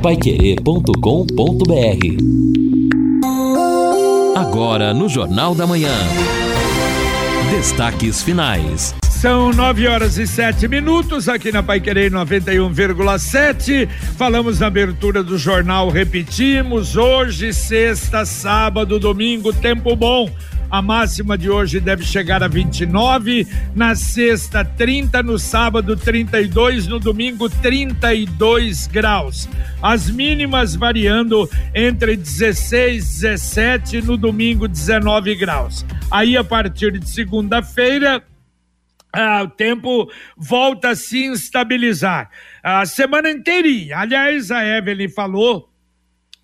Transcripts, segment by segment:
paiquerê.com.br Agora no Jornal da Manhã. Destaques finais. São nove horas e sete minutos aqui na Paiquerê 91,7. Falamos na abertura do jornal, repetimos. Hoje, sexta, sábado, domingo, tempo bom. A máxima de hoje deve chegar a 29, na sexta 30, no sábado 32, no domingo 32 graus. As mínimas variando entre 16 e 17, no domingo 19 graus. Aí a partir de segunda-feira ah, o tempo volta a se estabilizar. A semana inteirinha. Aliás, a Evelyn falou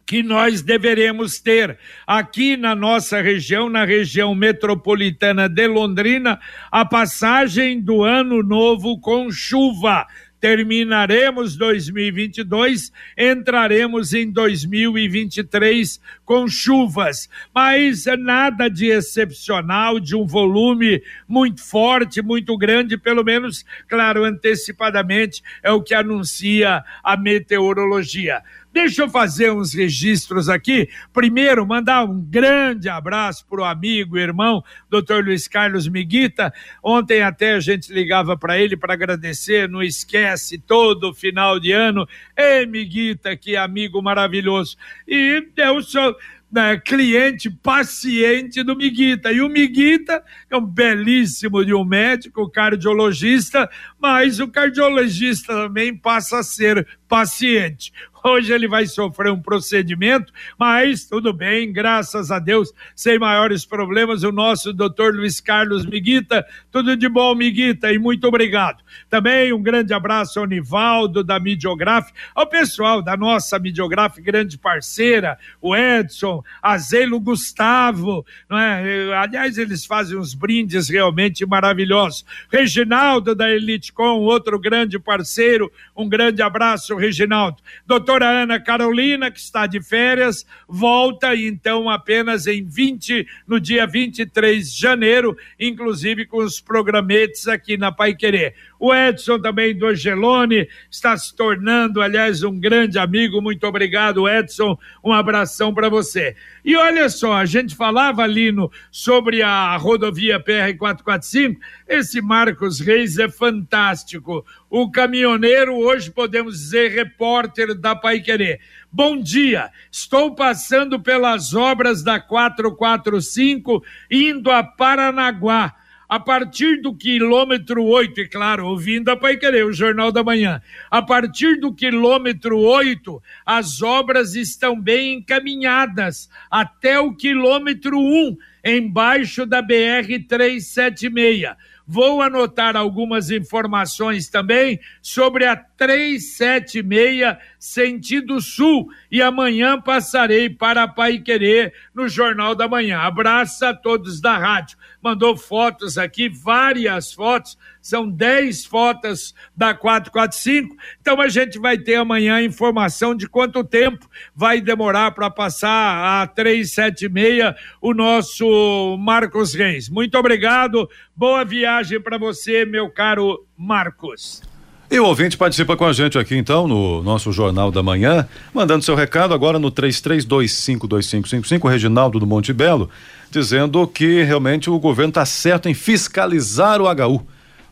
que nós deveremos ter aqui na nossa região, na região metropolitana de Londrina, a passagem do ano novo com chuva. Terminaremos 2022, entraremos em 2023 com chuvas, mas nada de excepcional, de um volume muito forte, muito grande, pelo menos, claro, antecipadamente, é o que anuncia a meteorologia. Deixa eu fazer uns registros aqui. Primeiro, mandar um grande abraço para o amigo, irmão, doutor Luiz Carlos Miguita. Ontem até a gente ligava para ele para agradecer, não esquece, todo final de ano. Ei, Miguita, que amigo maravilhoso. E eu sou né, cliente paciente do Miguita. E o Miguita é um belíssimo de um médico, cardiologista, mas o cardiologista também passa a ser paciente. Hoje ele vai sofrer um procedimento, mas tudo bem, graças a Deus, sem maiores problemas. O nosso doutor Luiz Carlos Miguita, tudo de bom, Miguita, e muito obrigado. Também um grande abraço ao Nivaldo da Midiograf, ao pessoal da nossa Midiograf, grande parceira, o Edson, a Zelo Gustavo, não é? aliás, eles fazem uns brindes realmente maravilhosos. Reginaldo da Elite Com, outro grande parceiro, um grande abraço, Reginaldo. Doutor doutora Ana Carolina, que está de férias, volta então apenas em 20, no dia 23 de janeiro, inclusive com os programetes aqui na Pai Querer. O Edson também do Angelone está se tornando, aliás, um grande amigo. Muito obrigado, Edson. Um abração para você. E olha só, a gente falava ali no, sobre a rodovia PR-445. Esse Marcos Reis é fantástico. O caminhoneiro, hoje podemos dizer, repórter da Pai Querer. Bom dia, estou passando pelas obras da 445, indo a Paranaguá a partir do quilômetro 8, e claro, ouvindo a Pai Querer, o Jornal da Manhã, a partir do quilômetro 8, as obras estão bem encaminhadas até o quilômetro 1, embaixo da BR 376. Vou anotar algumas informações também sobre a 376 sentido sul e amanhã passarei para Paiquerê no Jornal da Manhã. Abraço a todos da rádio. Mandou fotos aqui, várias fotos, são 10 fotos da 445. Então a gente vai ter amanhã informação de quanto tempo vai demorar para passar a 376 o nosso Marcos Reis. Muito obrigado. Boa viagem para você, meu caro Marcos. E o ouvinte participa com a gente aqui então no nosso Jornal da Manhã, mandando seu recado agora no 33252555, Reginaldo do Monte Belo, dizendo que realmente o governo está certo em fiscalizar o HU.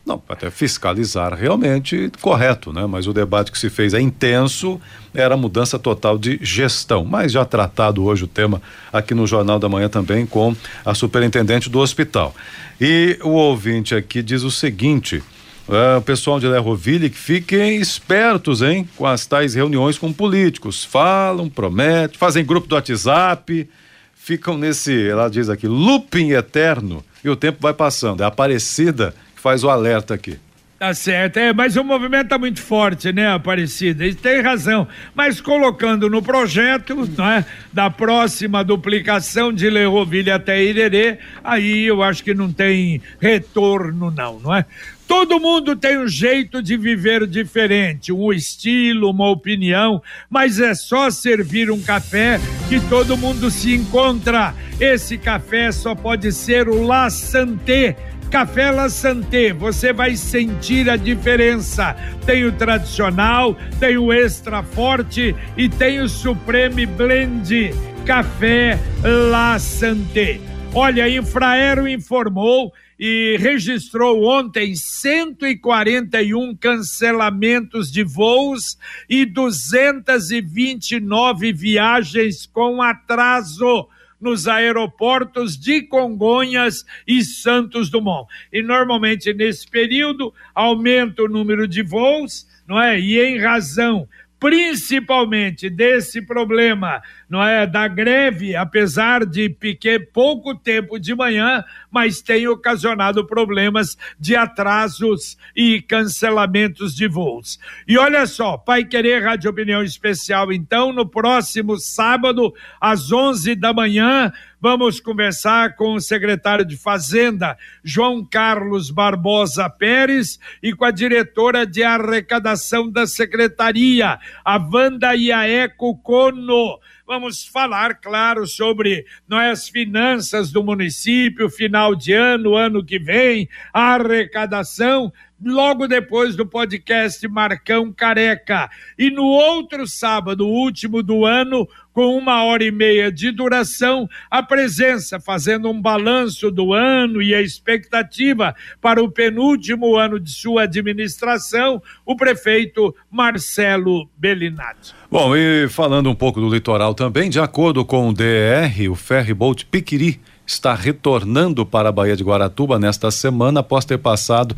Não, até fiscalizar realmente correto, né? Mas o debate que se fez é intenso, era mudança total de gestão. Mas já tratado hoje o tema aqui no Jornal da Manhã também com a superintendente do hospital. E o ouvinte aqui diz o seguinte: é, o pessoal de Lerroville que fiquem espertos, hein? Com as tais reuniões com políticos. Falam, prometem, fazem grupo do WhatsApp, ficam nesse, ela diz aqui, looping eterno e o tempo vai passando. É Aparecida faz o alerta aqui. Tá certo, é, mas o movimento tá muito forte, né, Aparecida? E tem razão. Mas colocando no projeto, né, da próxima duplicação de Lerroville até Irerê, aí eu acho que não tem retorno, não, não é? Todo mundo tem um jeito de viver diferente, um estilo, uma opinião, mas é só servir um café que todo mundo se encontra. Esse café só pode ser o La Santé Café La Santé, você vai sentir a diferença. Tem o tradicional, tem o extra forte e tem o Supreme Blend. Café La Santé. Olha, a Infraero informou e registrou ontem 141 cancelamentos de voos e 229 viagens com atraso nos aeroportos de Congonhas e Santos Dumont. E normalmente nesse período aumenta o número de voos, não é? E em razão principalmente desse problema, não é, da greve, apesar de piquet pouco tempo de manhã, mas tem ocasionado problemas de atrasos e cancelamentos de voos. E olha só, Pai Querer Rádio Opinião Especial, então, no próximo sábado, às 11 da manhã, Vamos conversar com o secretário de Fazenda, João Carlos Barbosa Pérez, e com a diretora de arrecadação da secretaria, a Wanda Iaeco Cono. Vamos falar, claro, sobre não é, as finanças do município, final de ano, ano que vem, a arrecadação, logo depois do podcast Marcão Careca. E no outro sábado, último do ano, com uma hora e meia de duração, a presença fazendo um balanço do ano e a expectativa para o penúltimo ano de sua administração, o prefeito Marcelo Bellinati. Bom, e falando um pouco do litoral também, de acordo com o DR, o ferry boat Piquiri está retornando para a Baía de Guaratuba nesta semana após ter passado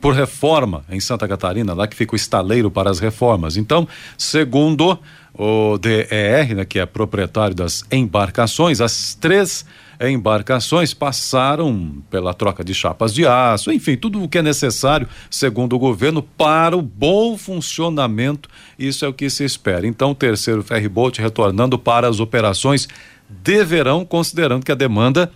por reforma em Santa Catarina, lá que fica o estaleiro para as reformas. Então, segundo o DER, né, que é proprietário das embarcações, as três embarcações passaram pela troca de chapas de aço, enfim, tudo o que é necessário, segundo o governo, para o bom funcionamento. Isso é o que se espera. Então, o terceiro ferryboat retornando para as operações deverão, considerando que a demanda,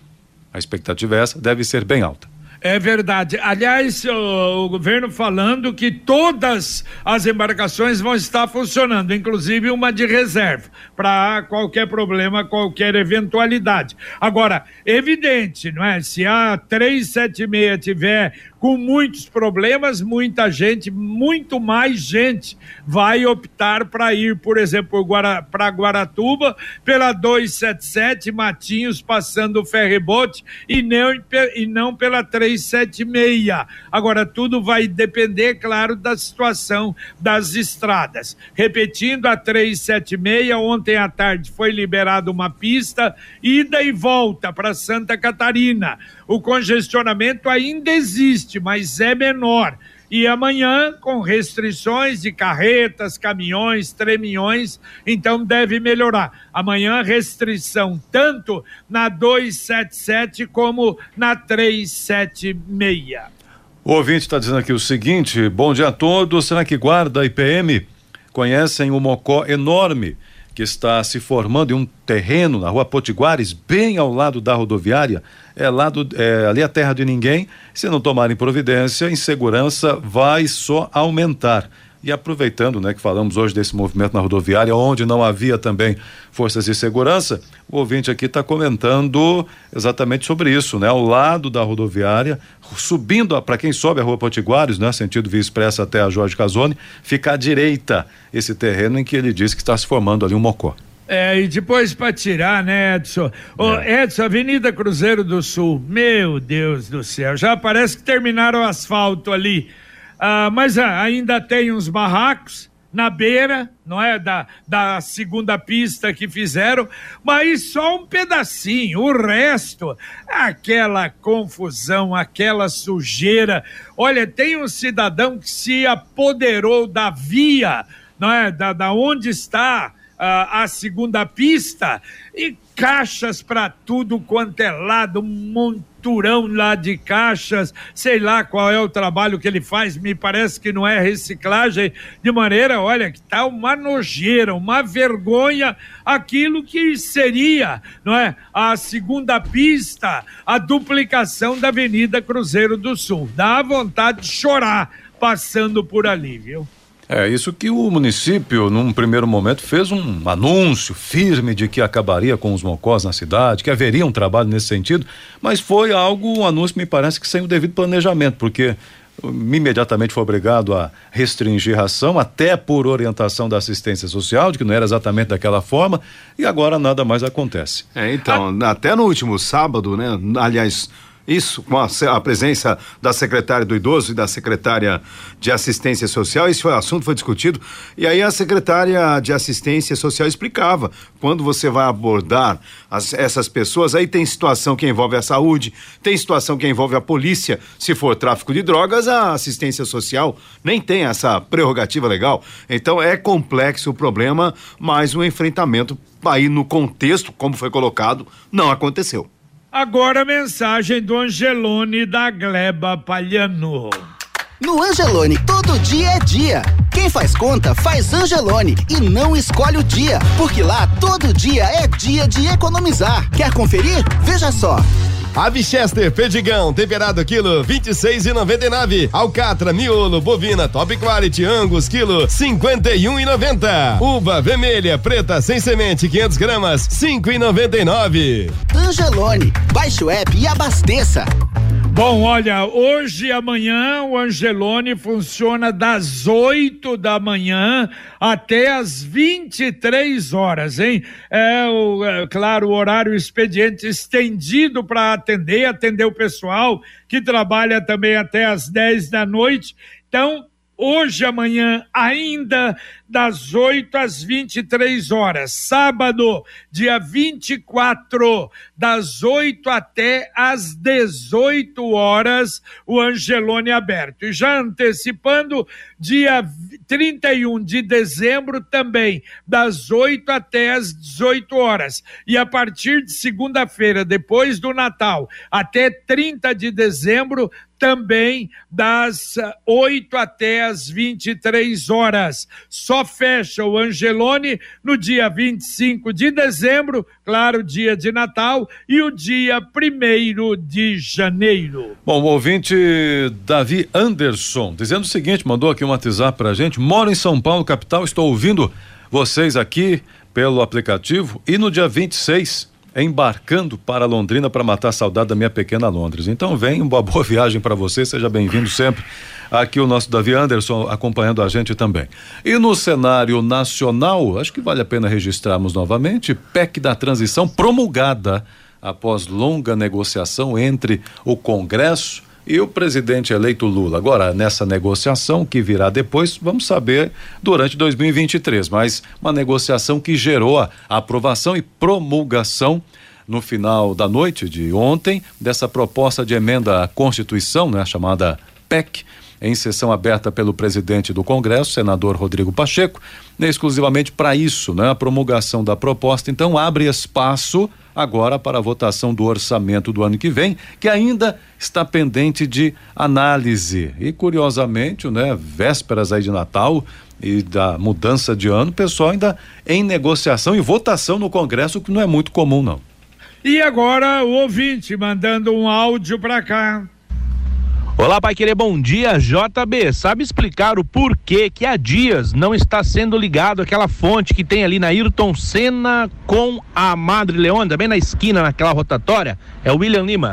a expectativa é essa, deve ser bem alta. É verdade. Aliás, o, o, governo falando que todas as embarcações vão estar funcionando, inclusive uma de reserva, para qualquer problema, qualquer eventualidade. Agora, evidente, não é? Se a 376 tiver com muitos problemas, muita gente, muito mais gente vai optar para ir, por exemplo, para Guaratuba, pela 277, Matinhos passando o ferrebote e não, e não pela 376. Agora, tudo vai depender, claro, da situação das estradas. Repetindo, a 376, ontem à tarde foi liberada uma pista, ida e volta para Santa Catarina o congestionamento ainda existe, mas é menor. E amanhã, com restrições de carretas, caminhões, treminhões, então deve melhorar. Amanhã, restrição tanto na 277 como na 376. O ouvinte está dizendo aqui o seguinte: bom dia a todos. Será que guarda IPM conhecem o mocó enorme que está se formando em um terreno na rua Potiguares, bem ao lado da rodoviária, é, lado, é ali a terra de ninguém. Se não tomarem providência, insegurança vai só aumentar. E aproveitando, né, que falamos hoje desse movimento na rodoviária, onde não havia também forças de segurança, o ouvinte aqui está comentando exatamente sobre isso, né? Ao lado da rodoviária, subindo para quem sobe a rua Potiguares, né, sentido Via Expressa até a Jorge Casone, fica à direita esse terreno em que ele diz que está se formando ali um mocó. É, e depois para tirar, né, Edson? Ô, é. Edson, Avenida Cruzeiro do Sul, meu Deus do céu, já parece que terminaram o asfalto ali. Ah, mas ah, ainda tem uns barracos na beira, não é? Da, da segunda pista que fizeram, mas só um pedacinho, o resto, aquela confusão, aquela sujeira. Olha, tem um cidadão que se apoderou da via, não é? Da, da onde está a, a segunda pista e caixas para tudo quanto é lado, um monturão lá de caixas, sei lá qual é o trabalho que ele faz, me parece que não é reciclagem, de maneira, olha, que tá uma nojeira, uma vergonha, aquilo que seria, não é, a segunda pista, a duplicação da Avenida Cruzeiro do Sul. Dá vontade de chorar passando por ali, viu? É, isso que o município, num primeiro momento, fez um anúncio firme de que acabaria com os mocós na cidade, que haveria um trabalho nesse sentido, mas foi algo, um anúncio, me parece que sem o devido planejamento, porque imediatamente foi obrigado a restringir ração, até por orientação da assistência social, de que não era exatamente daquela forma, e agora nada mais acontece. É, então, a... até no último sábado, né? Aliás, isso, com a, a, presença da secretária do idoso e da secretária de assistência social, esse foi, assunto foi discutido. E aí a secretária de assistência social explicava: quando você vai abordar as, essas pessoas, aí tem situação que envolve a saúde, tem situação que envolve a polícia. Se for tráfico de drogas, a assistência social nem tem essa prerrogativa legal. Então é complexo o problema, mas o enfrentamento aí no contexto, como foi colocado, não aconteceu. Agora a mensagem do Angelone da Gleba Palhano. No Angelone, todo dia é dia. Quem faz conta, faz Angelone e não escolhe o dia, porque lá todo dia é dia de economizar. Quer conferir? Veja só. Ave Chester, Pedigão, temperado quilo, vinte e seis e noventa e nove. Alcatra, miolo, bovina, top quality, angus, quilo, cinquenta e um e noventa. Uva vermelha, preta, sem semente, 500 gramas, cinco e noventa e nove. Angelone, baixe o app e abasteça. Bom, olha, hoje e amanhã o Angelone funciona das 8 da manhã até as 23 horas, hein? É, o, é claro, o horário expediente estendido para atender, atender o pessoal que trabalha também até as 10 da noite. Então, hoje, amanhã, ainda das 8 às 23 horas. Sábado, dia 24, das 8 até às 18 horas, o Angelone aberto. E já antecipando, dia 31 de dezembro também, das 8 até às 18 horas. E a partir de segunda-feira, depois do Natal, até 30 de dezembro, também das 8 até as 23 horas. Só fecha o Angelone no dia 25 de dezembro, claro, dia de Natal, e o dia 1 de janeiro. Bom, o ouvinte Davi Anderson, dizendo o seguinte, mandou aqui um WhatsApp pra gente, moro em São Paulo, capital, estou ouvindo vocês aqui pelo aplicativo e no dia 26 embarcando para Londrina para matar a saudade da minha pequena Londres. Então vem uma boa viagem para você, seja bem-vindo sempre. Aqui o nosso Davi Anderson acompanhando a gente também. E no cenário nacional, acho que vale a pena registrarmos novamente, PEC da transição promulgada após longa negociação entre o Congresso e o presidente eleito Lula. Agora, nessa negociação que virá depois, vamos saber durante 2023, mas uma negociação que gerou a aprovação e promulgação no final da noite de ontem dessa proposta de emenda à Constituição, né, chamada PEC, em sessão aberta pelo presidente do Congresso, senador Rodrigo Pacheco, exclusivamente para isso, né, a promulgação da proposta. Então, abre espaço agora para a votação do orçamento do ano que vem, que ainda está pendente de análise. E curiosamente, né, vésperas aí de Natal e da mudança de ano, o pessoal ainda em negociação e votação no Congresso, que não é muito comum não. E agora o ouvinte mandando um áudio para cá. Olá, Pai Querer, bom dia. JB, sabe explicar o porquê que há dias não está sendo ligado aquela fonte que tem ali na Ayrton Senna com a Madre Leonda, bem na esquina, naquela rotatória? É o William Lima.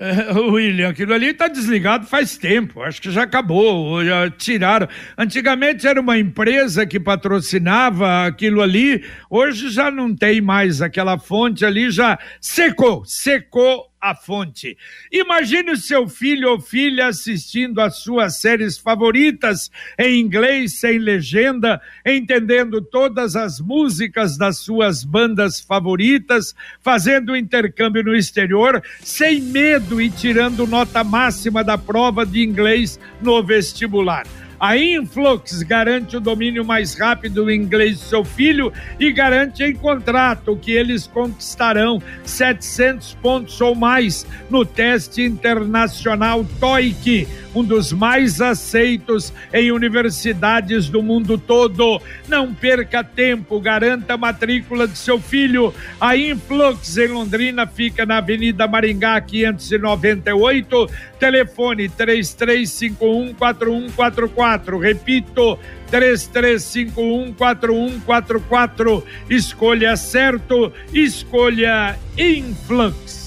É, William, aquilo ali está desligado faz tempo, acho que já acabou, já tiraram. Antigamente era uma empresa que patrocinava aquilo ali, hoje já não tem mais aquela fonte ali, já secou, secou a fonte. Imagine o seu filho ou filha assistindo às suas séries favoritas em inglês, sem legenda, entendendo todas as músicas das suas bandas favoritas, fazendo intercâmbio no exterior, sem medo e tirando nota máxima da prova de inglês no vestibular. A Influx garante o domínio mais rápido do inglês do seu filho e garante em contrato que eles conquistarão 700 pontos ou mais no teste internacional TOEIC um dos mais aceitos em universidades do mundo todo. Não perca tempo, garanta a matrícula de seu filho. A Influx em Londrina fica na Avenida Maringá 598, telefone 33514144. Repito, 33514144. Escolha certo, escolha Influx.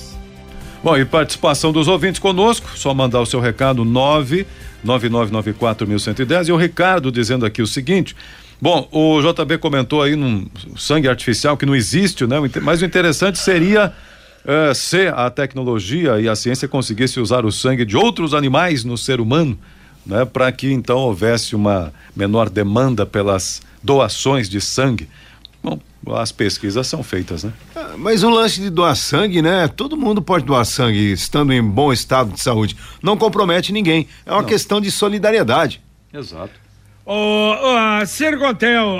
Bom, e participação dos ouvintes conosco, só mandar o seu recado 999941110 e o Ricardo dizendo aqui o seguinte: Bom, o JB comentou aí num sangue artificial que não existe, né? Mas o interessante seria uh, se a tecnologia e a ciência conseguisse usar o sangue de outros animais no ser humano né, para que então houvesse uma menor demanda pelas doações de sangue. Bom, as pesquisas são feitas, né? Ah, mas o lance de doar sangue, né? Todo mundo pode doar sangue estando em bom estado de saúde. Não compromete ninguém. É uma Não. questão de solidariedade. Exato. O, a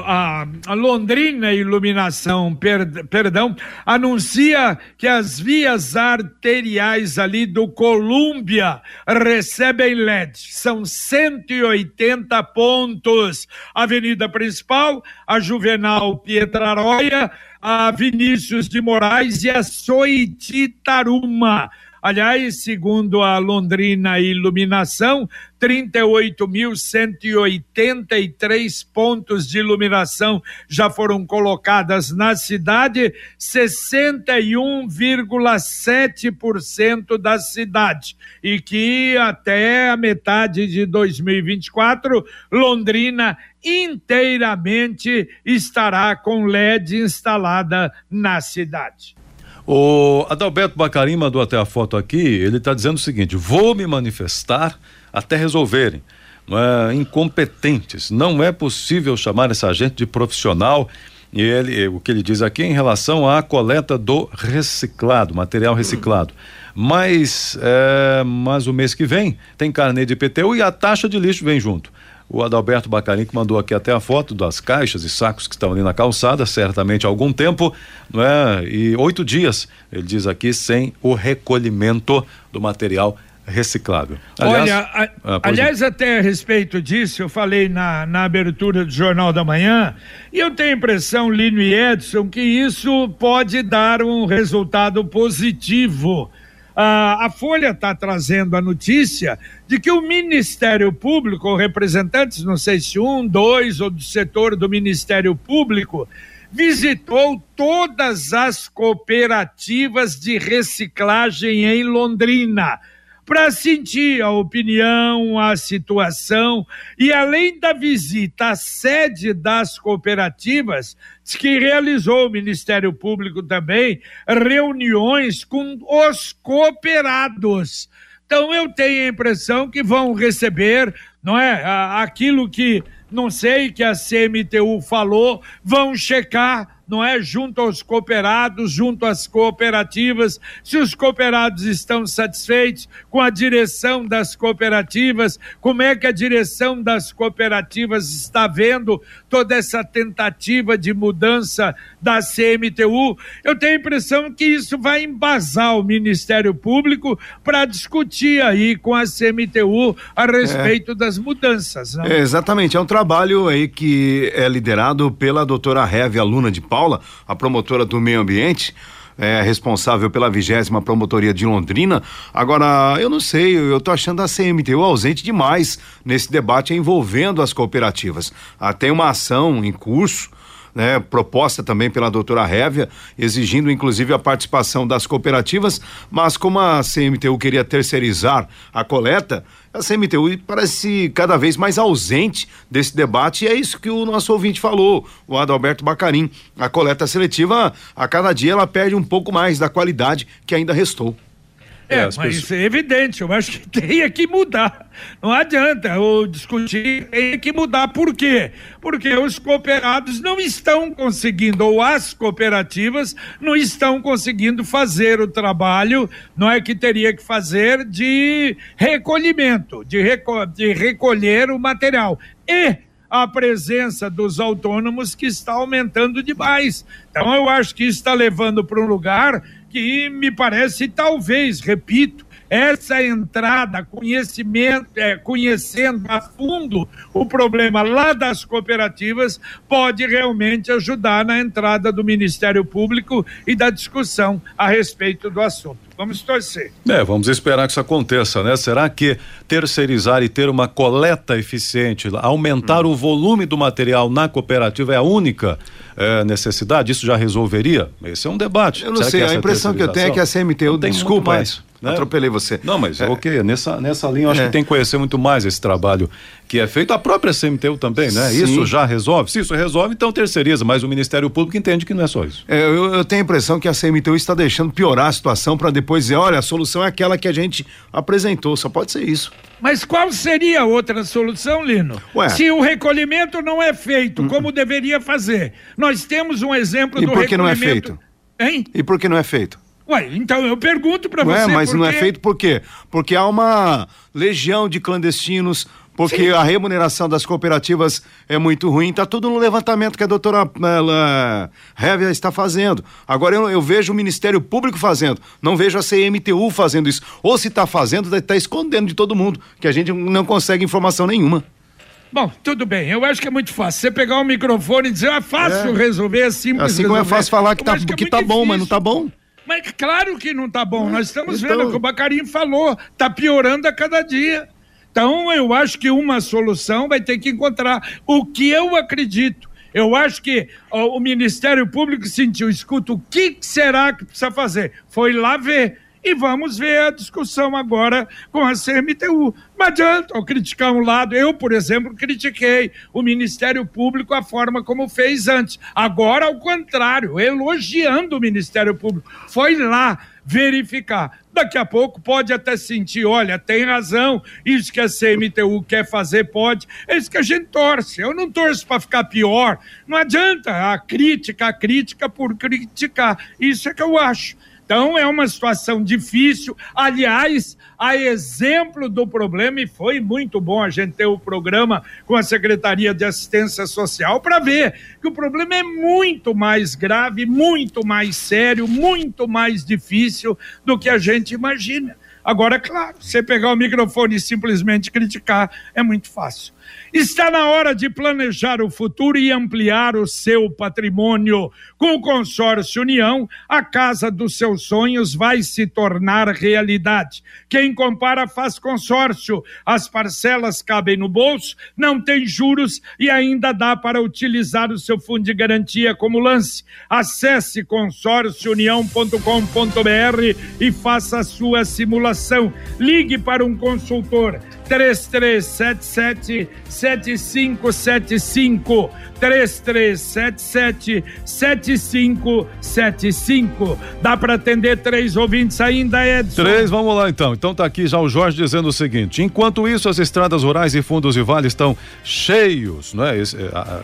a, a Londrina Iluminação, per, perdão, anuncia que as vias arteriais ali do Colúmbia recebem LED. São 180 pontos. Avenida Principal, a Juvenal Pietraroia, a Vinícius de Moraes e a Soititaruma. Aliás, segundo a Londrina Iluminação, 38.183 pontos de iluminação já foram colocadas na cidade, 61,7% da cidade. E que até a metade de 2024, Londrina inteiramente estará com LED instalada na cidade. O Adalberto Bacarim mandou até a foto aqui, ele está dizendo o seguinte: vou me manifestar até resolverem. É, incompetentes. Não é possível chamar essa gente de profissional. E ele, o que ele diz aqui em relação à coleta do reciclado, material reciclado. Mas, é, mas o mês que vem tem carnê de IPTU e a taxa de lixo vem junto. O Adalberto Bacarim que mandou aqui até a foto das caixas e sacos que estão ali na calçada, certamente há algum tempo, não é? E oito dias, ele diz aqui, sem o recolhimento do material reciclável. Aliás, Olha, a, ah, aliás, até a respeito disso, eu falei na, na abertura do Jornal da Manhã, e eu tenho a impressão, Lino e Edson, que isso pode dar um resultado positivo a, a Folha está trazendo a notícia de que o Ministério Público, representantes, não sei se um, dois ou do setor do Ministério Público, visitou todas as cooperativas de reciclagem em Londrina para sentir a opinião, a situação e além da visita à sede das cooperativas, que realizou o Ministério Público também reuniões com os cooperados. Então eu tenho a impressão que vão receber, não é, aquilo que não sei que a CMTU falou, vão checar não é? Junto aos cooperados, junto às cooperativas, se os cooperados estão satisfeitos com a direção das cooperativas, como é que a direção das cooperativas está vendo toda essa tentativa de mudança da CMTU. Eu tenho a impressão que isso vai embasar o Ministério Público para discutir aí com a CMTU a respeito é. das mudanças. É, exatamente, é um trabalho aí que é liderado pela doutora Heve, aluna de Paulo Paula, a promotora do meio ambiente, é, responsável pela vigésima promotoria de Londrina. Agora, eu não sei, eu tô achando a CMTU ausente demais nesse debate envolvendo as cooperativas. Ah, tem uma ação em curso né, proposta também pela doutora Révia, exigindo inclusive a participação das cooperativas, mas como a CMTU queria terceirizar a coleta, a CMTU parece cada vez mais ausente desse debate e é isso que o nosso ouvinte falou, o Adalberto Bacarim. A coleta seletiva, a cada dia ela perde um pouco mais da qualidade que ainda restou. É, mas pessoas... isso é evidente, eu acho que tem que mudar. Não adianta eu discutir, tem que mudar. Por quê? Porque os cooperados não estão conseguindo, ou as cooperativas não estão conseguindo fazer o trabalho, não é que teria que fazer de recolhimento, de, reco de recolher o material. E a presença dos autônomos que está aumentando demais. Então eu acho que isso está levando para um lugar que me parece, talvez, repito, essa entrada, conhecimento, é, conhecendo a fundo o problema lá das cooperativas, pode realmente ajudar na entrada do Ministério Público e da discussão a respeito do assunto. Vamos torcer. É, vamos esperar que isso aconteça, né? Será que terceirizar e ter uma coleta eficiente, aumentar hum. o volume do material na cooperativa é a única é, necessidade? Isso já resolveria? Esse é um debate. Eu não Será sei, a impressão que eu tenho é que a CMTU, desculpa, mais. Né? Atropelei você. Não, mas é. ok, nessa, nessa linha eu acho é. que tem que conhecer muito mais esse trabalho que é feito. A própria CMTU também, né? Sim. Isso já resolve? Se isso resolve, então terceiriza, mas o Ministério Público entende que não é só isso. É, eu, eu, tenho a impressão que a CMTU está deixando piorar a situação para depois dizer, olha, a solução é aquela que a gente apresentou, só pode ser isso. Mas qual seria a outra solução, Lino? Ué. Se o recolhimento não é feito hum. como deveria fazer. Nós temos um exemplo e do por que recolhimento... não é feito? Hein? E por que não é feito? Ué, então eu pergunto para você. Ué, mas não é feito por quê? Porque há uma legião de clandestinos, porque Sim. a remuneração das cooperativas é muito ruim. Está tudo no levantamento que a doutora Révia está fazendo. Agora eu, eu, vejo o Ministério Público fazendo, não vejo a CMTU fazendo isso. Ou se está fazendo, está escondendo de todo mundo, que a gente não consegue informação nenhuma. Bom, tudo bem. Eu acho que é muito fácil. Você pegar o microfone e dizer, ah, é fácil é. resolver, é simples. Assim como é fácil falar que, tá, que, que é tá bom, mas não tá bom. Mas claro que não está bom. Nós estamos então... vendo o que o Bacarim falou. Está piorando a cada dia. Então, eu acho que uma solução vai ter que encontrar. O que eu acredito. Eu acho que ó, o Ministério Público sentiu, escuta, o que será que precisa fazer? Foi lá ver e vamos ver a discussão agora com a CMTU. Não adianta eu criticar um lado. Eu, por exemplo, critiquei o Ministério Público a forma como fez antes. Agora, ao contrário, elogiando o Ministério Público. Foi lá verificar. Daqui a pouco pode até sentir, olha, tem razão, isso que a CMTU quer fazer pode, é isso que a gente torce. Eu não torço para ficar pior. Não adianta a crítica, a crítica por criticar. Isso é que eu acho. Então é uma situação difícil. Aliás, a exemplo do problema, e foi muito bom a gente ter o programa com a Secretaria de Assistência Social para ver que o problema é muito mais grave, muito mais sério, muito mais difícil do que a gente imagina. Agora, claro, você pegar o microfone e simplesmente criticar é muito fácil. Está na hora de planejar o futuro e ampliar o seu patrimônio. Com o consórcio União, a casa dos seus sonhos vai se tornar realidade. Quem compara faz consórcio. As parcelas cabem no bolso, não tem juros e ainda dá para utilizar o seu fundo de garantia como lance. Acesse consórciounião.com.br e faça a sua simulação. Ligue para um consultor 3377 7575 3377 7575. Dá para atender três ouvintes ainda, Edson? Três, vamos lá então. Então tá aqui já o Jorge dizendo o seguinte: enquanto isso, as estradas rurais e fundos de vale estão cheios, não é?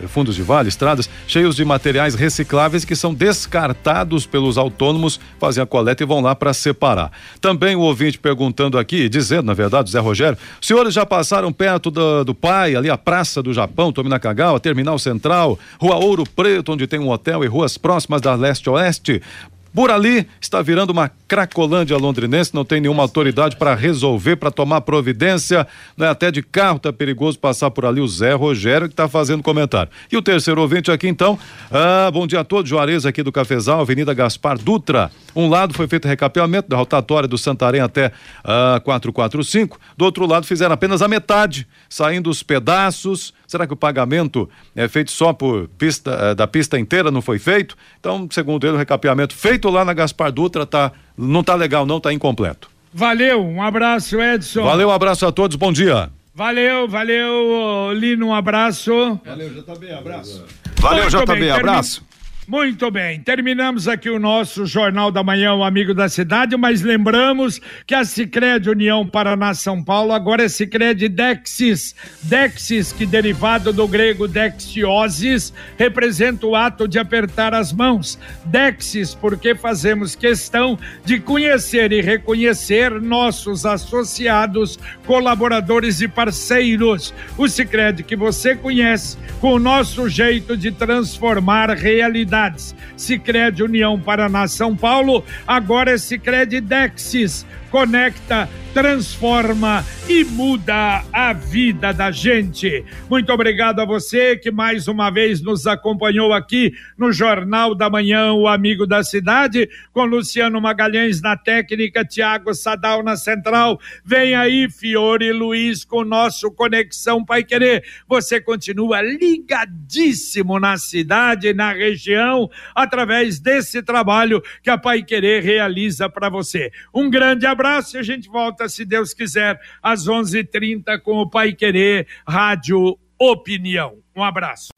Fundos de vale, estradas, cheios de materiais recicláveis que são descartados pelos autônomos, fazem a coleta e vão lá para separar. Também o ouvinte perguntando aqui, dizendo, na verdade, Zé Rogério, senhores já passaram perto do, do pai, ali a Praça do Japão, Tominacagawa, Terminal Central, Rua Ouro Preto, onde tem um hotel e ruas próximas da leste-oeste. Por ali está virando uma Cracolândia londrinense, não tem nenhuma autoridade para resolver, para tomar providência, né? até de carro tá perigoso passar por ali o Zé Rogério que está fazendo comentário. E o terceiro ouvinte aqui então, ah, bom dia a todos, Juarez aqui do Cafezal, Avenida Gaspar Dutra. Um lado foi feito recapeamento da rotatória do Santarém até ah, 445, do outro lado fizeram apenas a metade, saindo os pedaços. Será que o pagamento é feito só por pista, eh, da pista inteira, não foi feito? Então, segundo ele, o recapeamento feito lá na Gaspar Dutra tá não tá legal, não, tá incompleto. Valeu, um abraço, Edson. Valeu, um abraço a todos, bom dia. Valeu, valeu, Lino, um abraço. Valeu, JB, abraço. Valeu, JB, abraço. Muito bem, terminamos aqui o nosso Jornal da Manhã, o Amigo da Cidade, mas lembramos que a Cicred União Paraná São Paulo agora é Cicred Dexis. Dexis, que derivado do grego dexiosis, representa o ato de apertar as mãos. Dexis, porque fazemos questão de conhecer e reconhecer nossos associados, colaboradores e parceiros. O Cicred que você conhece, com o nosso jeito de transformar realidade cidades. Sicredi União Paraná São Paulo, agora é Sicredi Dexis conecta, transforma e muda a vida da gente. Muito obrigado a você que mais uma vez nos acompanhou aqui no Jornal da Manhã, o Amigo da Cidade, com Luciano Magalhães na técnica, Tiago Sadal na central. Vem aí, Fiore Luiz, com o nosso Conexão Pai Querer. Você continua ligadíssimo na cidade, na região, através desse trabalho que a Pai Querer realiza para você. Um grande abraço e a gente volta, se Deus quiser, às 11:30 h 30 com o Pai Querer Rádio Opinião. Um abraço.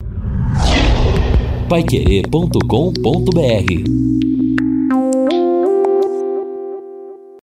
Paiquerê.com.br